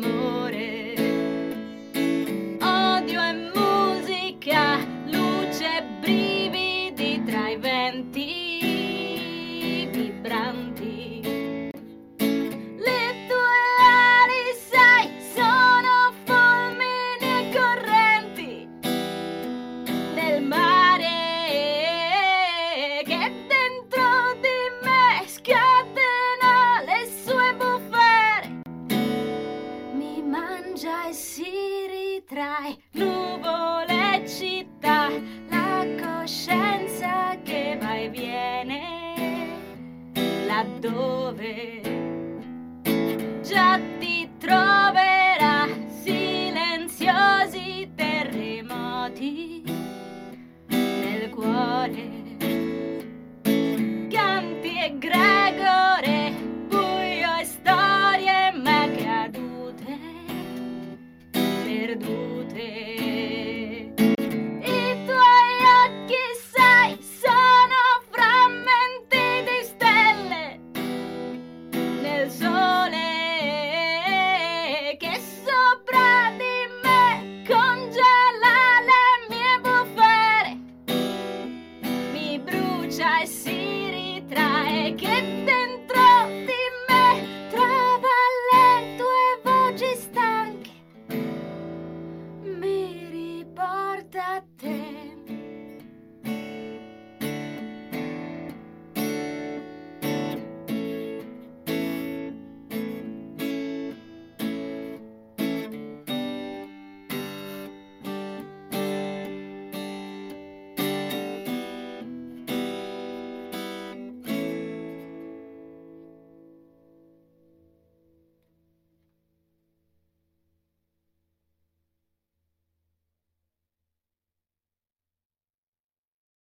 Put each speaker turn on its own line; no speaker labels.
d'amore. Odio e musica, luce e brividi tra i venti vibranti. Le tue ali sei sono fulmini e correnti nel mare. Mangia e si ritrae, nuvole città, la coscienza che va e viene, laddove già ti troverà silenziosi terremoti nel cuore. si ritrae che dentro di me trova le tue voci stanche. Mi riporta a te.